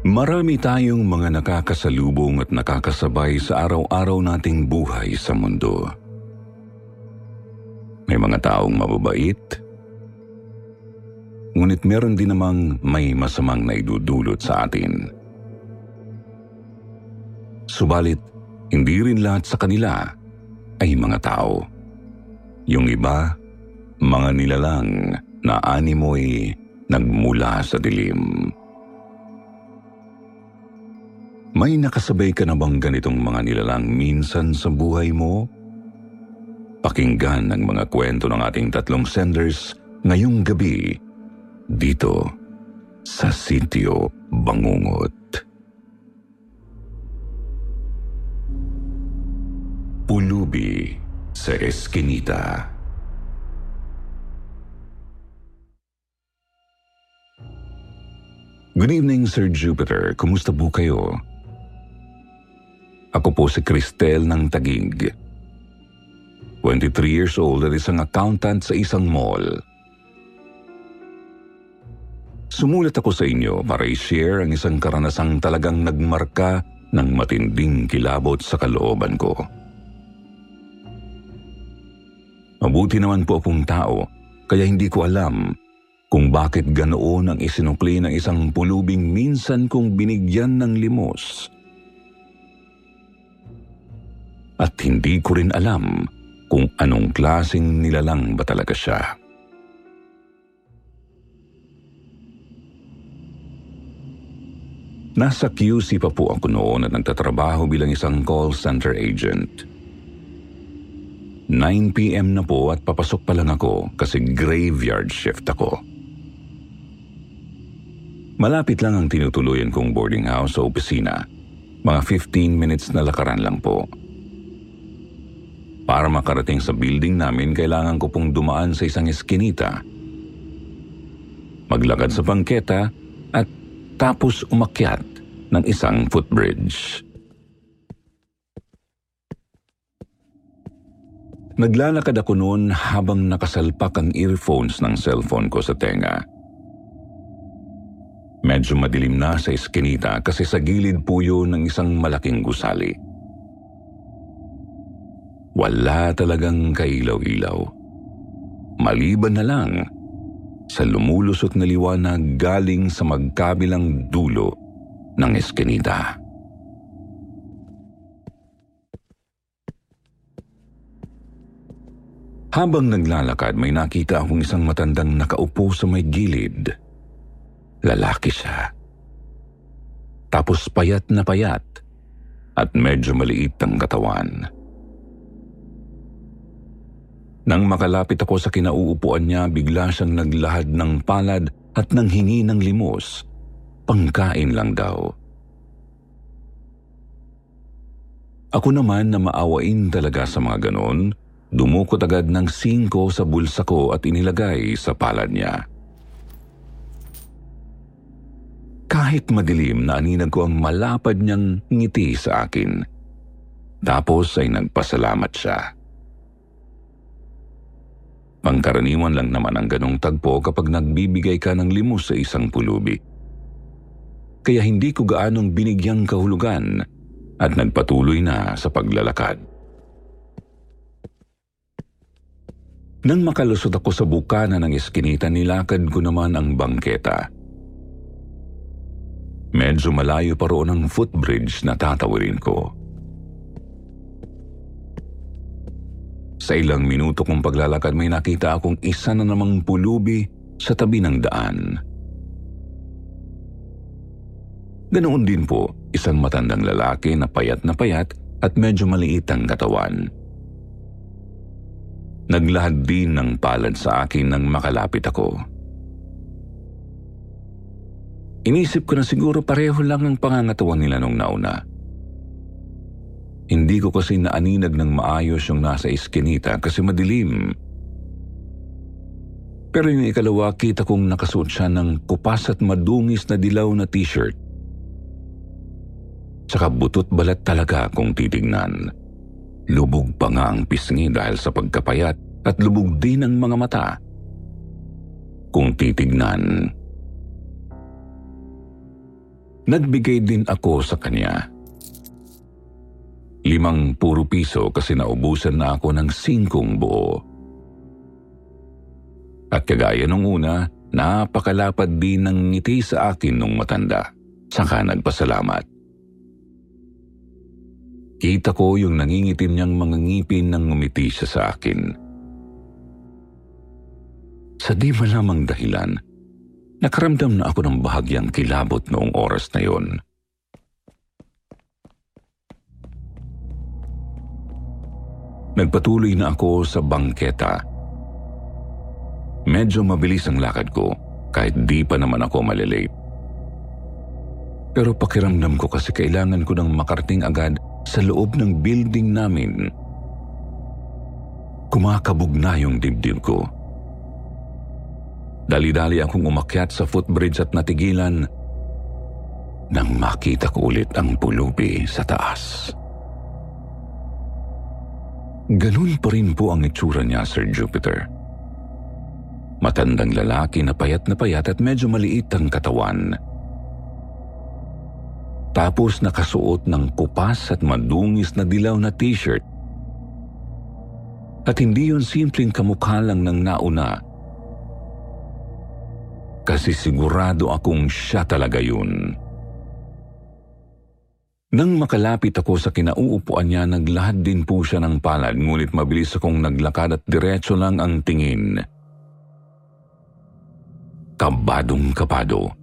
Marami tayong mga nakakasalubong at nakakasabay sa araw-araw nating buhay sa mundo. May mga taong mababait, ngunit meron din namang may masamang naidudulot sa atin. Subalit, hindi rin lahat sa kanila ay mga tao. Yung iba, mga nilalang na animoy nagmula sa dilim. May nakasabay ka na bang ganitong mga nilalang minsan sa buhay mo? Pakinggan ang mga kwento ng ating tatlong senders ngayong gabi dito sa Sitio Bangungot. Pulubi sa Eskinita Good evening, Sir Jupiter. Kumusta po kayo? Ako po si Cristel ng Tagig. 23 years old at isang accountant sa isang mall. Sumulat ako sa inyo para i-share ang isang karanasang talagang nagmarka ng matinding kilabot sa kalooban ko. Mabuti naman po akong tao, kaya hindi ko alam kung bakit ganoon ang isinukli ng isang pulubing minsan kong binigyan ng limos. At hindi ko rin alam kung anong klasing nilalang ba talaga siya. Nasa QC pa po ako noon at nagtatrabaho bilang isang call center agent. 9pm na po at papasok pa lang ako kasi graveyard shift ako. Malapit lang ang tinutuluyan kong boarding house sa opisina. Mga 15 minutes na lakaran lang po. Para makarating sa building namin, kailangan ko pong dumaan sa isang eskinita. Maglakad sa bangketa at tapos umakyat ng isang footbridge. Naglalakad ako noon habang nakasalpak ang earphones ng cellphone ko sa tenga. Medyo madilim na sa eskinita kasi sa gilid po yun ng isang malaking gusali. Wala talagang kailaw-ilaw. Maliban na lang sa lumulusot na liwanag galing sa magkabilang dulo ng eskinita. Habang naglalakad, may nakita akong isang matandang nakaupo sa may gilid. Lalaki siya. Tapos payat na payat at medyo maliit ang katawan. Nang makalapit ako sa kinauupuan niya, bigla siyang naglahad ng palad at nanghingi ng limos. Pangkain lang daw. Ako naman na maawain talaga sa mga ganon, dumukot agad ng singko sa bulsa ko at inilagay sa palad niya. Kahit madilim, naaninag ko ang malapad niyang ngiti sa akin. Tapos ay nagpasalamat siya. Pangkaraniwan lang naman ang ganong tagpo kapag nagbibigay ka ng limos sa isang pulubi kaya hindi ko gaanong binigyang kahulugan at nagpatuloy na sa paglalakad. Nang makalusot ako sa bukana ng eskinita, nilakad ko naman ang bangketa. Medyo malayo pa roon ang footbridge na tatawirin ko. Sa ilang minuto kong paglalakad may nakita akong isa na namang pulubi sa tabi ng daan. Ganoon din po, isang matandang lalaki na payat na payat at medyo maliit ang katawan. Naglahad din ng palad sa akin nang makalapit ako. Inisip ko na siguro pareho lang ang pangangatawan nila nung nauna. Hindi ko kasi naaninag ng maayos yung nasa iskinita kasi madilim. Pero yung ikalawa, kita kong nakasuot siya ng kupas at madungis na dilaw na t-shirt. Tsaka butot balat talaga kung titignan. Lubog pa nga ang pisngi dahil sa pagkapayat at lubog din ang mga mata. Kung titignan, Nagbigay din ako sa kanya. Limang puro piso kasi naubusan na ako ng singkong buo. At kagaya nung una, napakalapad din ng ngiti sa akin nung matanda. Saka nagpasalamat. Kita ko yung nangingitim niyang mga ngipin nang ngumiti siya sa akin. Sa di malamang dahilan, Nakaramdam na ako ng bahagyang kilabot noong oras na yon. Nagpatuloy na ako sa bangketa. Medyo mabilis ang lakad ko kahit di pa naman ako malilate. Pero pakiramdam ko kasi kailangan ko nang makarating agad sa loob ng building namin. Kumakabog na yung dibdib ko. Dali-dali akong umakyat sa footbridge at natigilan nang makita ko ulit ang pulubi sa taas. Ganun pa rin po ang itsura niya, Sir Jupiter. Matandang lalaki na payat na payat at medyo maliit ang katawan. Tapos nakasuot ng kupas at madungis na dilaw na t-shirt. At hindi yun simpleng kamukha lang ng nauna kasi sigurado akong siya talaga yun. Nang makalapit ako sa kinauupuan niya, naglahad din po siya ng palad ngunit mabilis akong naglakad at diretso lang ang tingin. Kabadong kabado.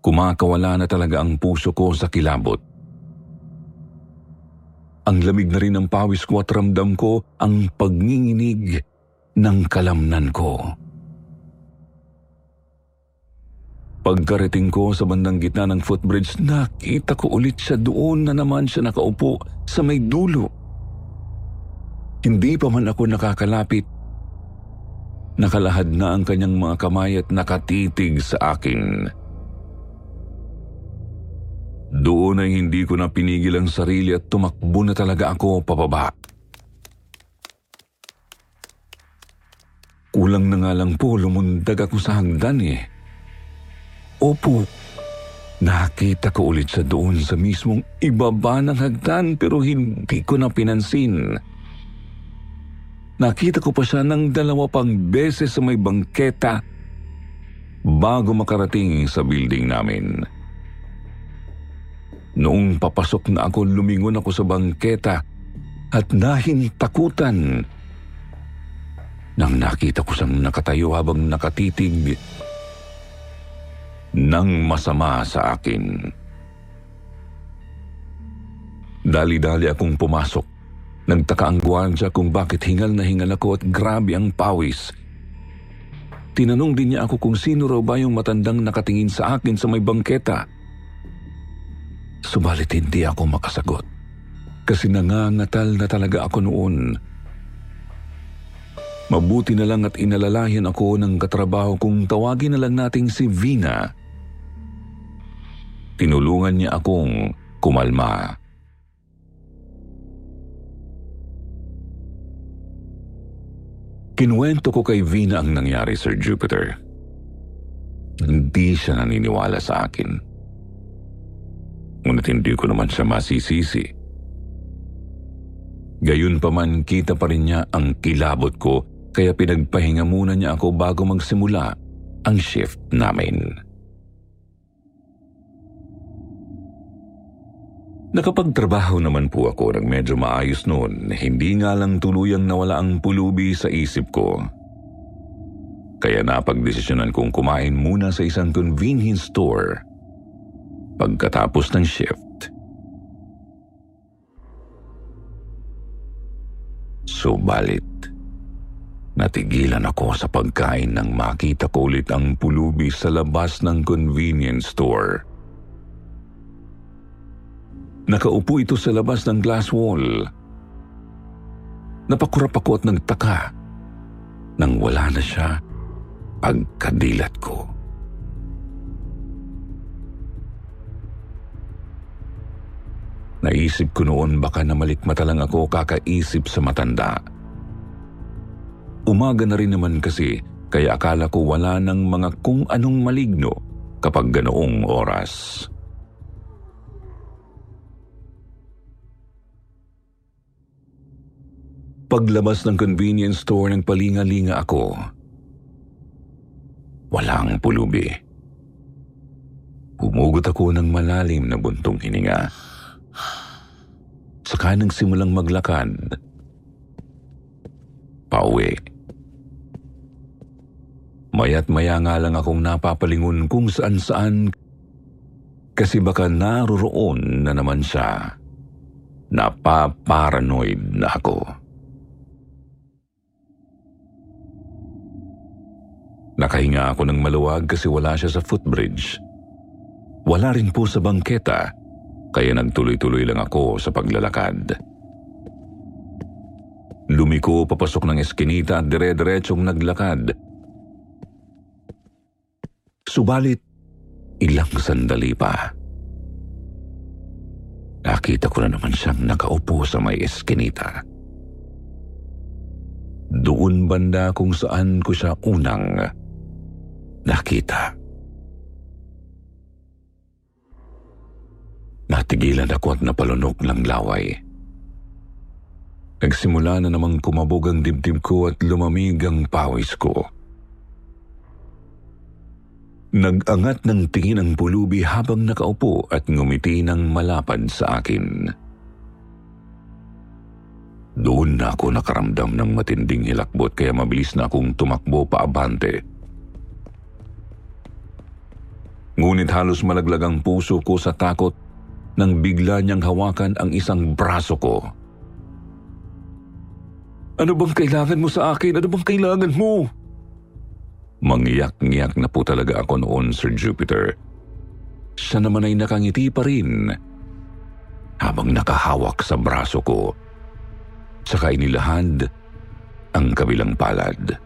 Kumakawala na talaga ang puso ko sa kilabot. Ang lamig na rin ng pawis ko at ramdam ko ang pagnginginig ng kalamnan ko. Pagkarating ko sa bandang gitna ng footbridge, nakita ko ulit siya doon na naman siya nakaupo sa may dulo. Hindi pa man ako nakakalapit. Nakalahad na ang kanyang mga kamay at nakatitig sa akin. Doon ay hindi ko na pinigil ang sarili at tumakbo na talaga ako pababa. Kulang na nga lang po lumundag ako sa hagdan eh. Opo, nakita ko ulit sa doon sa mismong ibaba ng hagdan pero hindi ko na pinansin. Nakita ko pa siya ng dalawa pang beses sa may bangketa bago makarating sa building namin. Noong papasok na ako, lumingon ako sa bangketa at nahintakutan nang nakita ko siyang nakatayo habang nakatitig nang masama sa akin. Dali-dali akong pumasok. Nagtaka ang gwardya kung bakit hingal na hingal ako at grabe ang pawis. Tinanong din niya ako kung sino raw ba yung matandang nakatingin sa akin sa may bangketa. Subalit hindi ako makasagot. Kasi nangangatal na talaga ako noon. Mabuti na lang at inalalayan ako ng katrabaho kung tawagin na lang nating si Vina tinulungan niya akong kumalma. Kinuwento ko kay Vina ang nangyari, Sir Jupiter. Hindi siya naniniwala sa akin. Ngunit hindi ko naman siya masisisi. Gayun pa man kita pa rin niya ang kilabot ko kaya pinagpahinga muna niya ako bago magsimula ang shift namin. Nakapagtrabaho naman po ako ng medyo maayos noon, hindi nga lang tuluyang nawala ang pulubi sa isip ko. Kaya napagdesisyonan kong kumain muna sa isang convenience store pagkatapos ng shift. Subalit, natigilan ako sa pagkain nang makita ko ulit ang pulubi sa labas ng convenience store. Nakaupo ito sa labas ng glass wall. Napakurap ako at nagtaka nang wala na siya pagkadilat ko. Naisip ko noon baka namalikmata lang ako kakaisip sa matanda. Umaga na rin naman kasi kaya akala ko wala ng mga kung anong maligno kapag ganoong oras. Paglabas ng convenience store ng palinga-linga ako, walang pulubi. Humugot ako ng malalim na buntong hininga. Saka nang simulang maglakad, pauwi. Maya't maya nga lang akong napapalingon kung saan-saan kasi baka naroroon na naman siya. Napaparanoid na ako. Nakahinga ako ng maluwag kasi wala siya sa footbridge. Wala rin po sa bangketa kaya nagtuloy-tuloy lang ako sa paglalakad. Lumiko papasok ng eskinita at dire-diretsyong naglakad. Subalit, ilang sandali pa. Nakita ko na naman siyang nakaupo sa may eskinita. Doon banda kung saan ko siya unang nakita. Natigilan ako at napalunok ng laway. Nagsimula na namang kumabog ang dibdib ko at lumamig ang pawis ko. Nag-angat ng tingin ang pulubi habang nakaupo at ngumiti ng malapad sa akin. Doon na ako nakaramdam ng matinding hilakbot kaya mabilis na akong tumakbo paabante. Ngunit halos malaglag ang puso ko sa takot nang bigla niyang hawakan ang isang braso ko. Ano bang kailangan mo sa akin? Ano bang kailangan mo? Mangiyak-ngiyak na po talaga ako noon, Sir Jupiter. Siya naman ay nakangiti pa rin habang nakahawak sa braso ko. Saka inilahad ang kabilang palad.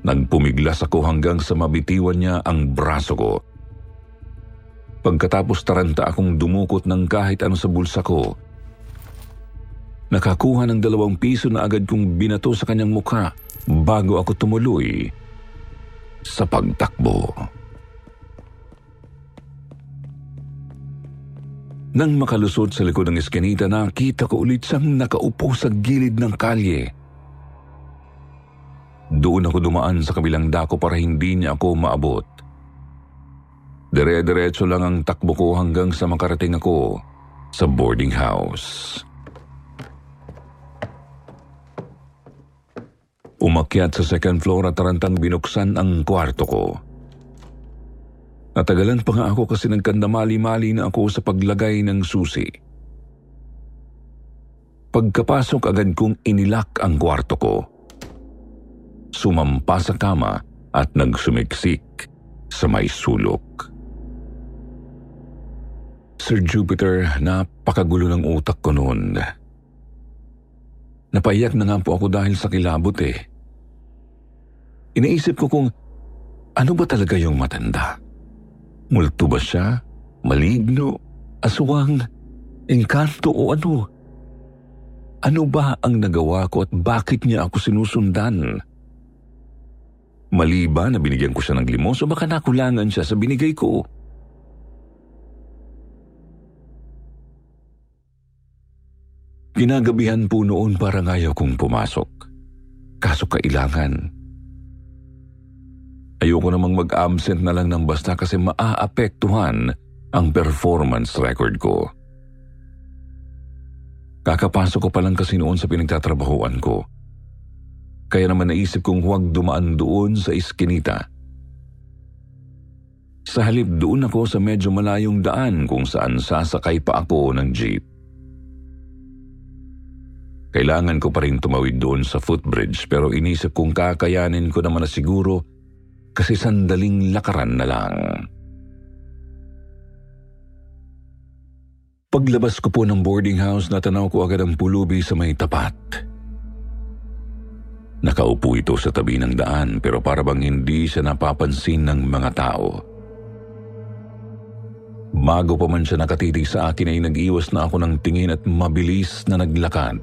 Nagpumiglas ako hanggang sa mabitiwan niya ang braso ko Pagkatapos taranta akong dumukot ng kahit ano sa bulsa ko. Nakakuha ng dalawang piso na agad kong binato sa kanyang mukha bago ako tumuloy sa pagtakbo. Nang makalusot sa likod ng eskinita, nakita ko ulit siyang nakaupo sa gilid ng kalye. Doon ako dumaan sa kabilang dako para hindi niya ako maabot. Dire-diretso lang ang takbo ko hanggang sa makarating ako sa boarding house. Umakyat sa second floor at tarantang binuksan ang kwarto ko. Natagalan pa nga ako kasi nagkandamali-mali na ako sa paglagay ng susi. Pagkapasok agad kong inilak ang kwarto ko. Sumampa sa kama at nagsumiksik sa may sulok. Sir Jupiter, napakagulo ng utak ko noon. Napaiyak na nga po ako dahil sa kilabot eh. Inaisip ko kung ano ba talaga yung matanda? Multo ba siya? Maligno? Aswang? Engkanto o ano? Ano ba ang nagawa ko at bakit niya ako sinusundan? Mali ba na binigyan ko siya ng limos o baka nakulangan siya sa binigay ko? Ginagabihan po noon para ayaw kong pumasok. Kaso kailangan. Ayoko namang mag-absent na lang ng basta kasi maaapektuhan ang performance record ko. Kakapasok ko pa lang kasi noon sa pinagtatrabahuan ko. Kaya naman naisip kong huwag dumaan doon sa iskinita. Sa halip doon ako sa medyo malayong daan kung saan sasakay pa ako ng jeep. Kailangan ko pa rin tumawid doon sa footbridge pero inisip kong kakayanin ko naman na siguro kasi sandaling lakaran na lang. Paglabas ko po ng boarding house, natanaw ko agad ang pulubi sa may tapat. Nakaupo ito sa tabi ng daan pero para bang hindi siya napapansin ng mga tao. Bago pa man siya nakatitig sa akin ay nag-iwas na ako ng tingin at mabilis na naglakad.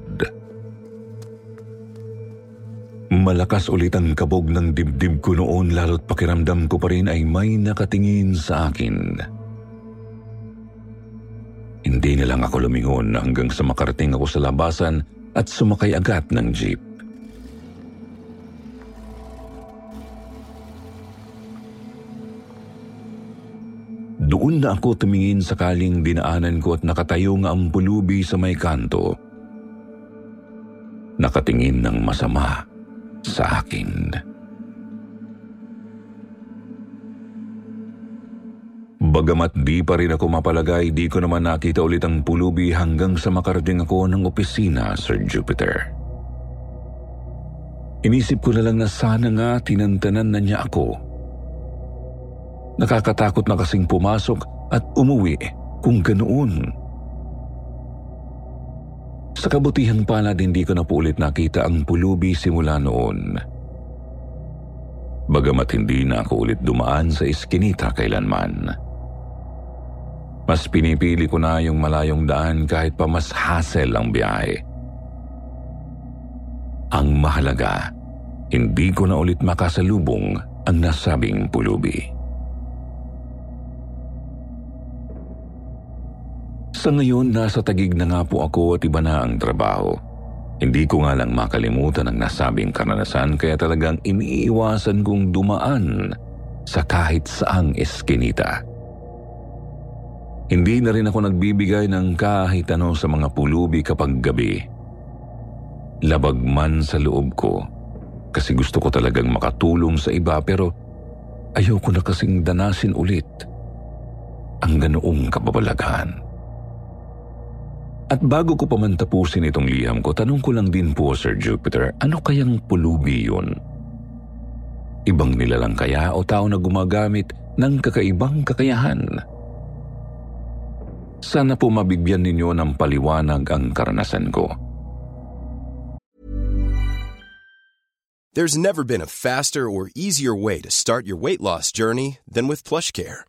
Malakas ulit ang kabog ng dibdib ko noon lalo't pakiramdam ko pa rin ay may nakatingin sa akin. Hindi na lang ako lumingon hanggang sa makarating ako sa labasan at sumakay agad ng jeep. Doon na ako tumingin sakaling dinaanan ko at nakatayo nga ang pulubi sa may kanto. Nakatingin ng masama sa akin. Bagamat di pa rin ako mapalagay, di ko naman nakita ulit ang pulubi hanggang sa makarating ako ng opisina, Sir Jupiter. Inisip ko na lang na sana nga tinantanan na niya ako. Nakakatakot na kasing pumasok at umuwi kung ganoon. Sa kabutihan pala hindi ko na po ulit nakita ang pulubi simula noon. Bagamat hindi na ako ulit dumaan sa iskinita kailanman. Mas pinipili ko na yung malayong daan kahit pa mas hassle ang biyahe. Ang mahalaga, hindi ko na ulit makasalubong ang nasabing pulubi. Sa ngayon, nasa tagig na nga po ako at iba na ang trabaho. Hindi ko nga lang makalimutan ang nasabing karanasan kaya talagang iniiwasan kong dumaan sa kahit saang eskinita. Hindi na rin ako nagbibigay ng kahit ano sa mga pulubi kapag gabi. Labag man sa loob ko kasi gusto ko talagang makatulong sa iba pero ayoko na kasing danasin ulit ang ganoong kababalaghan. At bago ko pa man tapusin itong liham ko, tanong ko lang din po, Sir Jupiter, ano kayang pulubi yun? Ibang nilalang kaya o tao na gumagamit ng kakaibang kakayahan? Sana po mabigyan ninyo ng paliwanag ang karanasan ko. There's never been a faster or easier way to start your weight loss journey than with PlushCare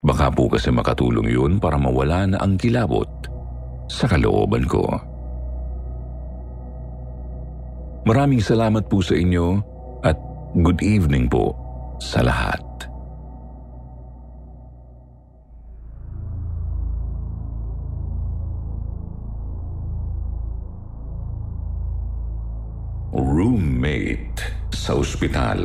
Baka po kasi makatulong yun para mawala na ang kilabot sa kalooban ko. Maraming salamat po sa inyo at good evening po sa lahat. Roommate sa ospital.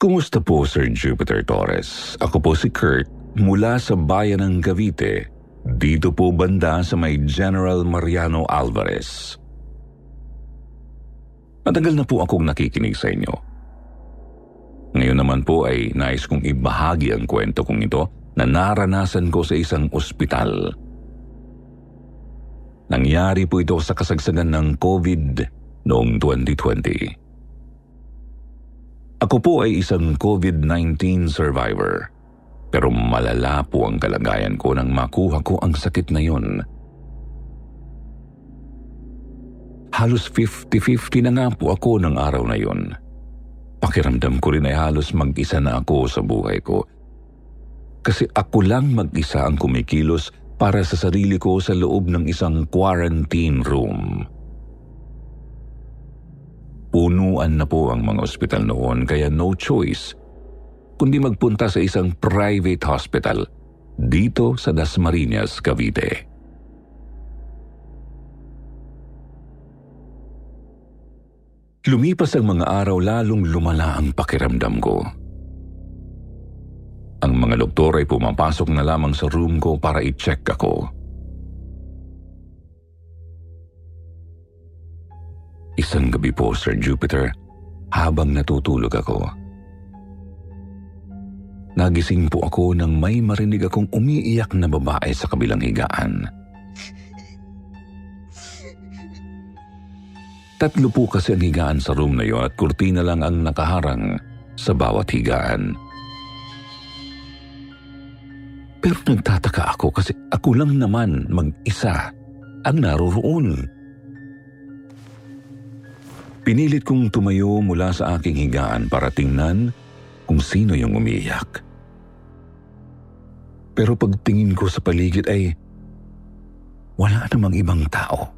Kumusta po Sir Jupiter Torres? Ako po si Kurt mula sa bayan ng Cavite. Dito po banda sa may General Mariano Alvarez. Matagal na po akong nakikinig sa inyo. Ngayon naman po ay nais kong ibahagi ang kwento kong ito na naranasan ko sa isang ospital. Nangyari po ito sa kasagsagan ng COVID noong 2020. Ako po ay isang COVID-19 survivor. Pero malala po ang kalagayan ko nang makuha ko ang sakit na yun. Halos 50-50 na nga po ako ng araw na yun. Pakiramdam ko rin ay halos mag-isa na ako sa buhay ko. Kasi ako lang mag-isa ang kumikilos para sa sarili ko sa loob ng isang quarantine room. Punuan na po ang mga ospital noon kaya no choice kundi magpunta sa isang private hospital dito sa Dasmariñas, Cavite. Lumipas ang mga araw lalong lumala ang pakiramdam ko. Ang mga doktor ay pumapasok na lamang sa room ko para i-check ako. Isang gabi po, Sir Jupiter, habang natutulog ako. Nagising po ako nang may marinig akong umiiyak na babae sa kabilang higaan. Tatlo po kasi ang higaan sa room na yon at kurtina lang ang nakaharang sa bawat higaan. Pero nagtataka ako kasi ako lang naman mag-isa ang naroroon. Pinilit kong tumayo mula sa aking higaan para tingnan kung sino yung umiiyak. Pero pagtingin ko sa paligid ay wala namang ibang tao.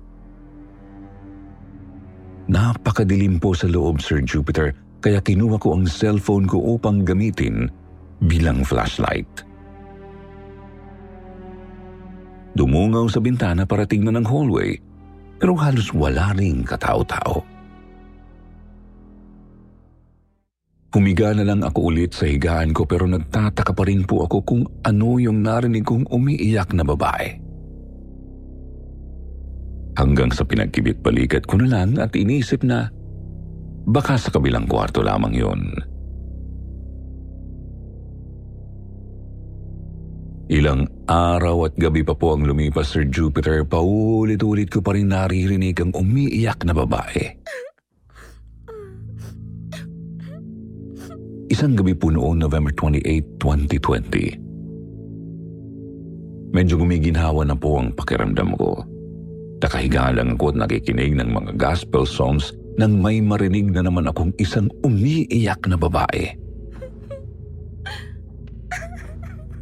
Napakadilim po sa loob, Sir Jupiter, kaya kinuha ko ang cellphone ko upang gamitin bilang flashlight. Dumungaw sa bintana para tingnan ang hallway, pero halos wala ring katao-tao. Humiga na lang ako ulit sa higaan ko pero nagtataka pa rin po ako kung ano yung narinig kong umiiyak na babae. Hanggang sa pinagkibit balikat ko na lang at inisip na baka sa kabilang kwarto lamang yun. Ilang araw at gabi pa po ang lumipas Sir Jupiter, paulit-ulit ko pa rin naririnig ang umiiyak na babae. Isang gabi po noon, November 28, 2020. Medyo gumiginhawa na po ang pakiramdam ko. Nakahiga lang ako at nakikinig ng mga gospel songs nang may marinig na naman akong isang umiiyak na babae.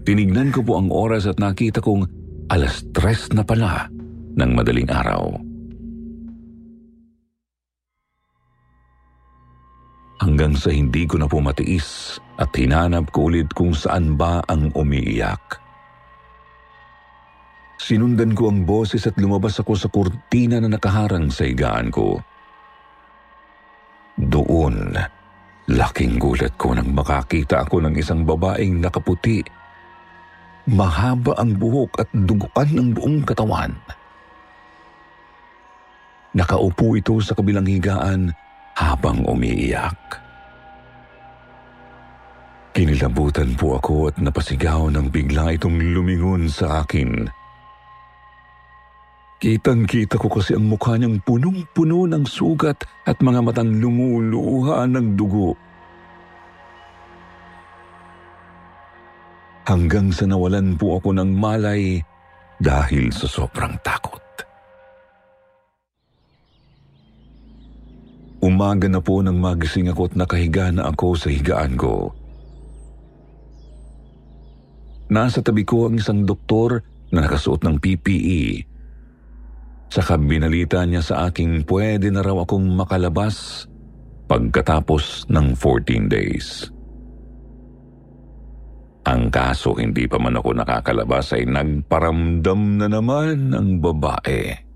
Tinignan ko po ang oras at nakita kong alas tres na pala ng madaling araw. Hanggang sa hindi ko na po matiis at hinanap ko ulit kung saan ba ang umiiyak. Sinundan ko ang boses at lumabas ako sa kurtina na nakaharang sa higaan ko. Doon, laking gulat ko nang makakita ako ng isang babaeng nakaputi. Mahaba ang buhok at duguan ng buong katawan. Nakaupo ito sa kabilang higaan habang umiiyak. Kinilabutan po ako at napasigaw nang bigla itong lumingon sa akin. Kitang-kita ko kasi ang mukha niyang punong-puno ng sugat at mga matang lumuluha ng dugo. Hanggang sa nawalan po ako ng malay dahil sa sobrang takot. Umaga na po nang magising ako at nakahiga na ako sa higaan ko. Nasa tabi ko ang isang doktor na nakasuot ng PPE Saka binalita niya sa aking pwede na raw akong makalabas pagkatapos ng 14 days. Ang kaso hindi pa man ako nakakalabas ay nagparamdam na naman ng babae.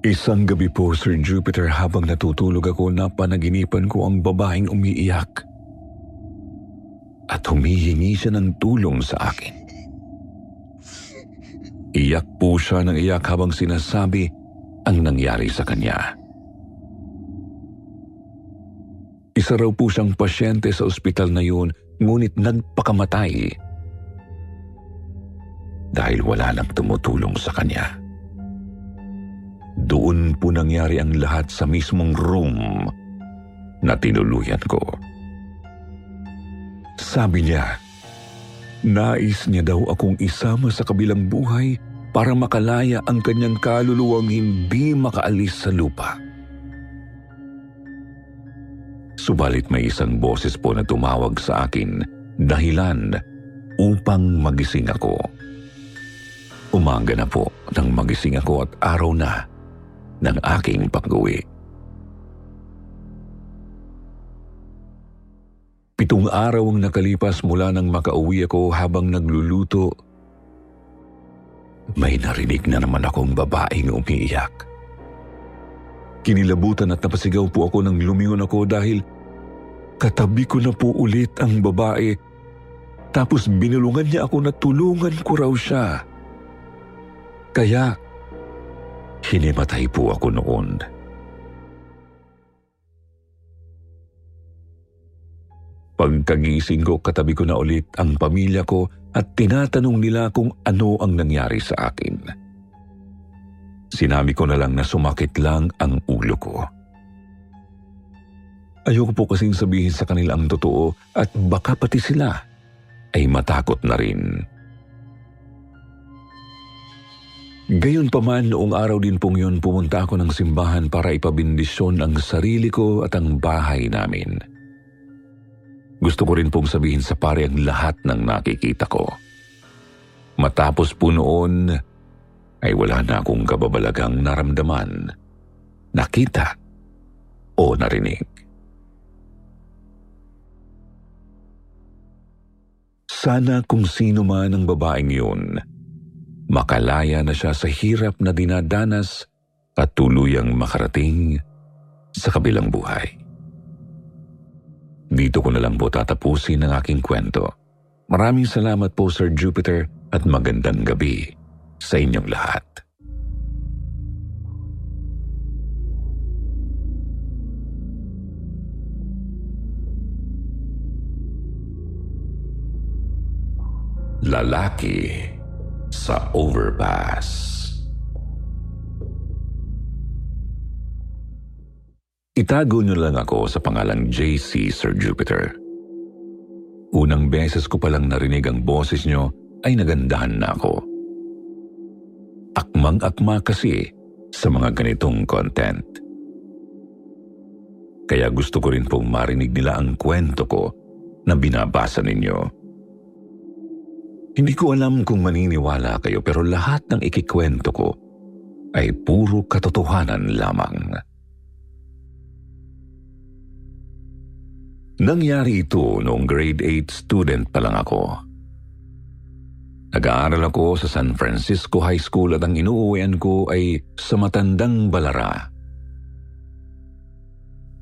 Isang gabi po, Sir Jupiter, habang natutulog ako na panaginipan ko ang babaeng umiiyak. At humihingi siya ng tulong sa akin. Iyak po siya ng iyak habang sinasabi ang nangyari sa kanya. Isa raw po siyang pasyente sa ospital na yun ngunit nagpakamatay dahil wala nang tumutulong sa kanya. Doon po nangyari ang lahat sa mismong room na tinuluyan ko. Sabi niya, Nais niya daw akong isama sa kabilang buhay para makalaya ang kanyang kaluluwang hindi makaalis sa lupa. Subalit may isang boses po na tumawag sa akin dahilan upang magising ako. Umaga na po nang magising ako at araw na ng aking pag-uwi. Pitong araw ang nakalipas mula nang makauwi ako habang nagluluto. May narinig na naman akong babaeng umiiyak. Kinilabutan at napasigaw po ako nang lumingon ako dahil katabi ko na po ulit ang babae. Tapos binulungan niya ako na tulungan ko raw siya. Kaya, hinimatay po ako noon. Pagkagising ko, katabi ko na ulit ang pamilya ko at tinatanong nila kung ano ang nangyari sa akin. Sinabi ko na lang na sumakit lang ang ulo ko. Ayoko po kasing sabihin sa kanila ang totoo at baka pati sila ay matakot na rin. Gayon pa man noong araw din pong yun pumunta ako ng simbahan para ipabindisyon ang sarili ko at ang bahay namin. Gusto ko rin pong sabihin sa pare ang lahat ng nakikita ko. Matapos po noon, ay wala na akong kababalagang naramdaman, nakita o narinig. Sana kung sino man ang babaeng yun, makalaya na siya sa hirap na dinadanas at tuluyang makarating sa kabilang buhay. Dito ko na lang po tatapusin ang aking kwento. Maraming salamat po Sir Jupiter at magandang gabi sa inyong lahat. Lalaki sa overpass. Itago niyo lang ako sa pangalang JC Sir Jupiter. Unang beses ko palang narinig ang boses niyo ay nagandahan na ako. Akmang-akma kasi sa mga ganitong content. Kaya gusto ko rin pong marinig nila ang kwento ko na binabasa ninyo. Hindi ko alam kung maniniwala kayo pero lahat ng ikikwento ko ay puro katotohanan lamang. Nangyari ito noong grade 8 student pa lang ako. Nag-aaral ako sa San Francisco High School at ang inuuwian ko ay sa matandang balara.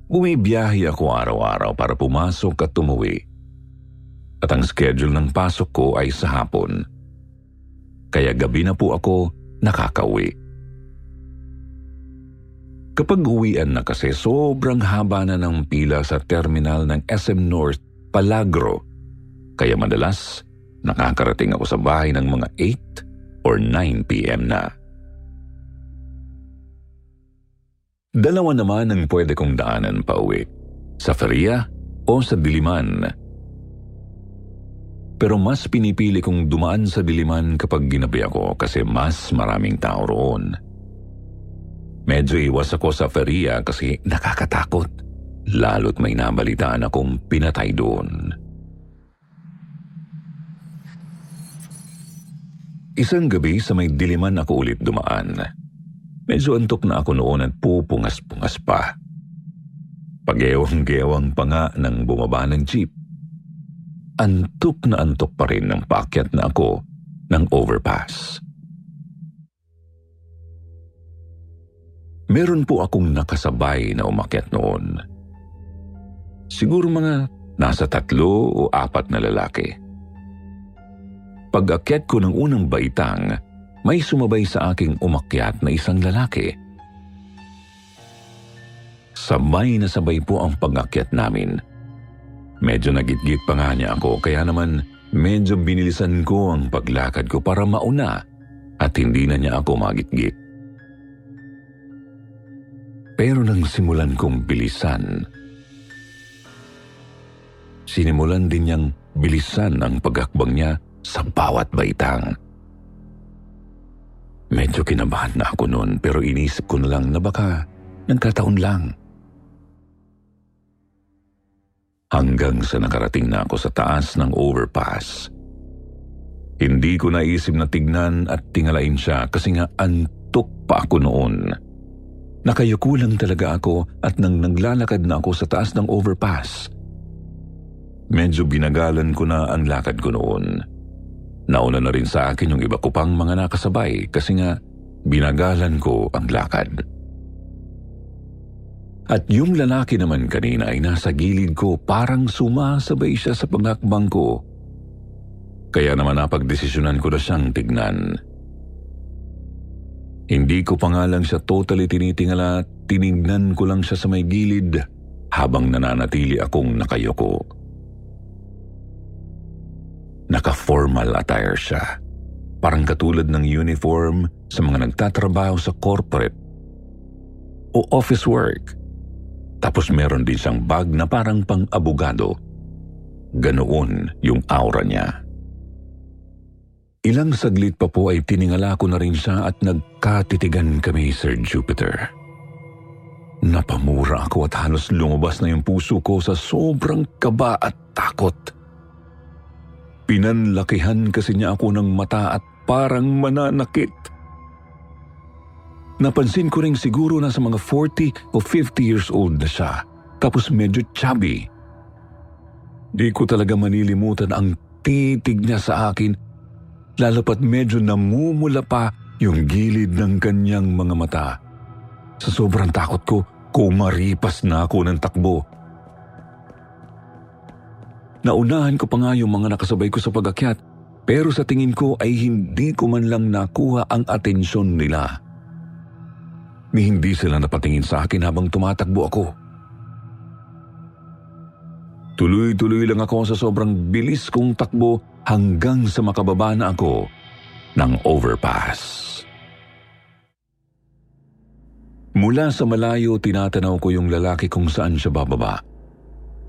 Bumibiyahe ako araw-araw para pumasok at tumuwi. At ang schedule ng pasok ko ay sa hapon. Kaya gabi na po ako nakakauwi. Kapag uwian na kasi sobrang haba na ng pila sa terminal ng SM North Palagro. Kaya madalas Nakakarating ako sa bahay ng mga 8 or 9 p.m. na. Dalawa naman ang pwede kong daanan pa uwi. Sa Feria o sa Diliman. Pero mas pinipili kong dumaan sa Diliman kapag ginabi ako kasi mas maraming tao roon. Medyo iwas ako sa Feria kasi nakakatakot. Lalo't may nabalitaan akong pinatay doon. Isang gabi sa may diliman ako ulit dumaan. Medyo antok na ako noon at pupungas-pungas pa. Pagewang-gewang pa nga nang bumaba ng jeep. Antok na antok pa rin ng paakyat na ako ng overpass. Meron po akong nakasabay na umakyat noon. Siguro mga nasa tatlo o apat na lalaki. Pag-akyat ko ng unang baitang, may sumabay sa aking umakyat na isang lalaki. Sabay na sabay po ang pag-akyat namin. Medyo nagitgit pa nga niya ako kaya naman medyo binilisan ko ang paglakad ko para mauna at hindi na niya ako magitgit. Pero nang simulan kong bilisan, sinimulan din niyang bilisan ang pagakbang niya sa bawat baitang. Medyo kinabahan na ako noon pero inisip ko na lang na baka nagkataon lang. Hanggang sa nakarating na ako sa taas ng overpass. Hindi ko naisip na tignan at tingalain siya kasi nga antok pa ako noon. Nakayuko lang talaga ako at nang naglalakad na ako sa taas ng overpass. Medyo binagalan ko na ang lakad ko noon. Nauna na rin sa akin yung iba ko pang mga nakasabay kasi nga binagalan ko ang lakad. At yung lalaki naman kanina ay nasa gilid ko parang sumasabay siya sa pangakbang ko. Kaya naman napagdesisyonan ko na siyang tignan. Hindi ko pa nga lang siya totally tinitingala, tinignan ko lang siya sa may gilid habang nananatili akong nakayoko. Naka-formal attire siya. Parang katulad ng uniform sa mga nagtatrabaho sa corporate o office work. Tapos meron din siyang bag na parang pang-abogado. Ganoon yung aura niya. Ilang saglit pa po ay tiningala ko na rin siya at nagkatitigan kami, Sir Jupiter. Napamura ako at halos lumabas na yung puso ko sa sobrang kaba at takot. Pinanlakihan kasi niya ako ng mata at parang mananakit. Napansin ko rin siguro na sa mga 40 o 50 years old na siya, tapos medyo chubby. Di ko talaga manilimutan ang titig niya sa akin, lalo pat medyo namumula pa yung gilid ng kanyang mga mata. Sa sobrang takot ko, kumaripas na ako ng takbo. Naunahan ko pa nga yung mga nakasabay ko sa pagakyat, pero sa tingin ko ay hindi ko man lang nakuha ang atensyon nila ni hindi sila napatingin sa akin habang tumatakbo ako. Tuloy-tuloy lang ako sa sobrang bilis kong takbo hanggang sa makababa na ako ng overpass. Mula sa malayo, tinatanaw ko yung lalaki kung saan siya bababa.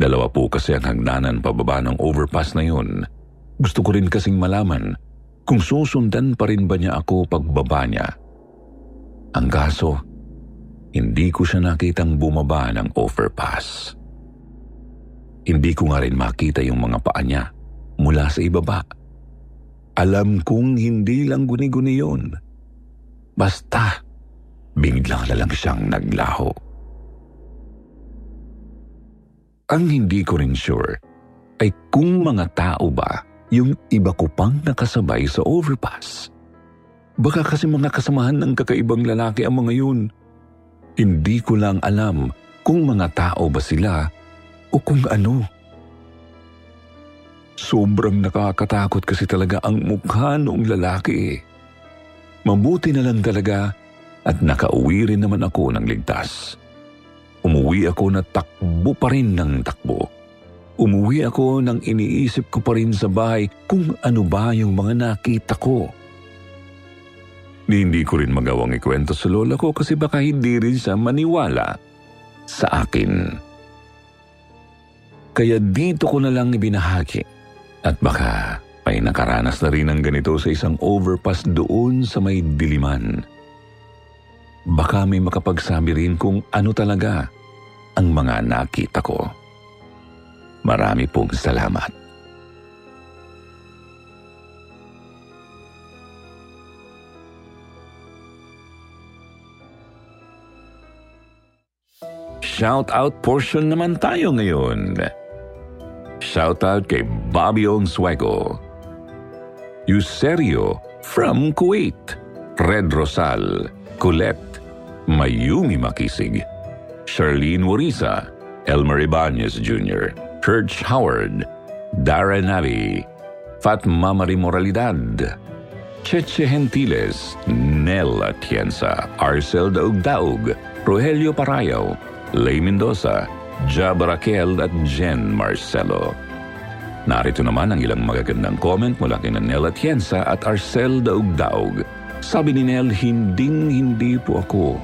Dalawa po kasi ang hagdanan pababa ng overpass na yun. Gusto ko rin kasing malaman kung susundan pa rin ba niya ako pagbaba niya. Ang kaso, hindi ko siya nakitang bumaba ng overpass. Hindi ko nga rin makita yung mga paa niya mula sa ibaba. Alam kong hindi lang guni-guni yun. Basta, biglang na lang siyang naglaho. Ang hindi ko rin sure ay kung mga tao ba yung iba ko pang nakasabay sa overpass. Baka kasi mga kasamahan ng kakaibang lalaki ang mga yun hindi ko lang alam kung mga tao ba sila o kung ano. Sobrang nakakatakot kasi talaga ang mukha noong lalaki. Mabuti na lang talaga at nakauwi rin naman ako ng ligtas. Umuwi ako na takbo pa rin ng takbo. Umuwi ako nang iniisip ko pa rin sa bahay kung ano ba yung mga nakita ko. Hindi ko rin magawang ikwento sa lola ko kasi baka hindi rin siya maniwala sa akin. Kaya dito ko na lang ibinahagi at baka may nakaranas na rin ng ganito sa isang overpass doon sa may diliman. Baka may makapagsabi rin kung ano talaga ang mga nakita ko. Marami pong salamat. Shout-out portion naman tayo ngayon. Shout-out kay Bobby Onsuego. Euserio from Kuwait. Red Rosal. Colette. Mayumi Makisig. Charlene Warisa. Elmer Ibanez Jr. Church Howard. Darren Navi. Fatma Marie Moralidad. Cheche Gentiles, Nel Atienza, Arcel Daugdaug, Rogelio Parayaw, Lay Mendoza, Jab Raquel at Jen Marcelo. Narito naman ang ilang magagandang comment mula kina Nel Atienza at Arcel Daugdaug. Sabi ni Nel, hinding-hindi po ako.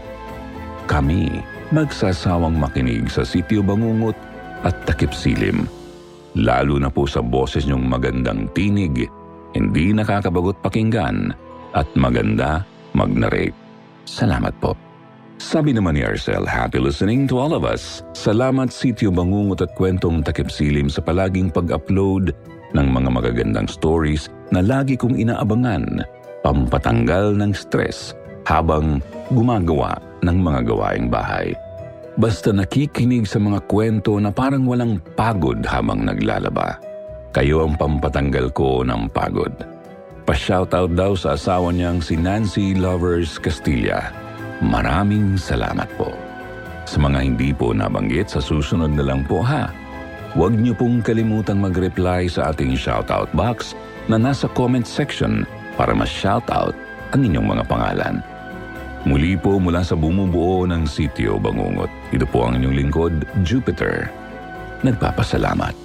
Kami magsasawang makinig sa sitio Bangungot at Takip Silim. Lalo na po sa boses niyong magandang tinig, hindi nakakabagot pakinggan at maganda mag-narrate. Salamat po. Sabi naman ni Arcel, happy listening to all of us. Salamat Sityo Bangungot at Kwentong Takip Silim sa palaging pag-upload ng mga magagandang stories na lagi kong inaabangan, pampatanggal ng stress habang gumagawa ng mga gawaing bahay. Basta nakikinig sa mga kwento na parang walang pagod habang naglalaba. Kayo ang pampatanggal ko ng pagod. Pa-shoutout daw sa asawa niyang si Nancy Lovers Castilla. Maraming salamat po. Sa mga hindi po nabanggit, sa susunod na lang po ha. Huwag niyo pong kalimutang mag-reply sa ating shoutout box na nasa comment section para ma-shoutout ang inyong mga pangalan. Muli po mula sa bumubuo ng sitio Bangungot. Ito po ang inyong lingkod, Jupiter. Nagpapasalamat.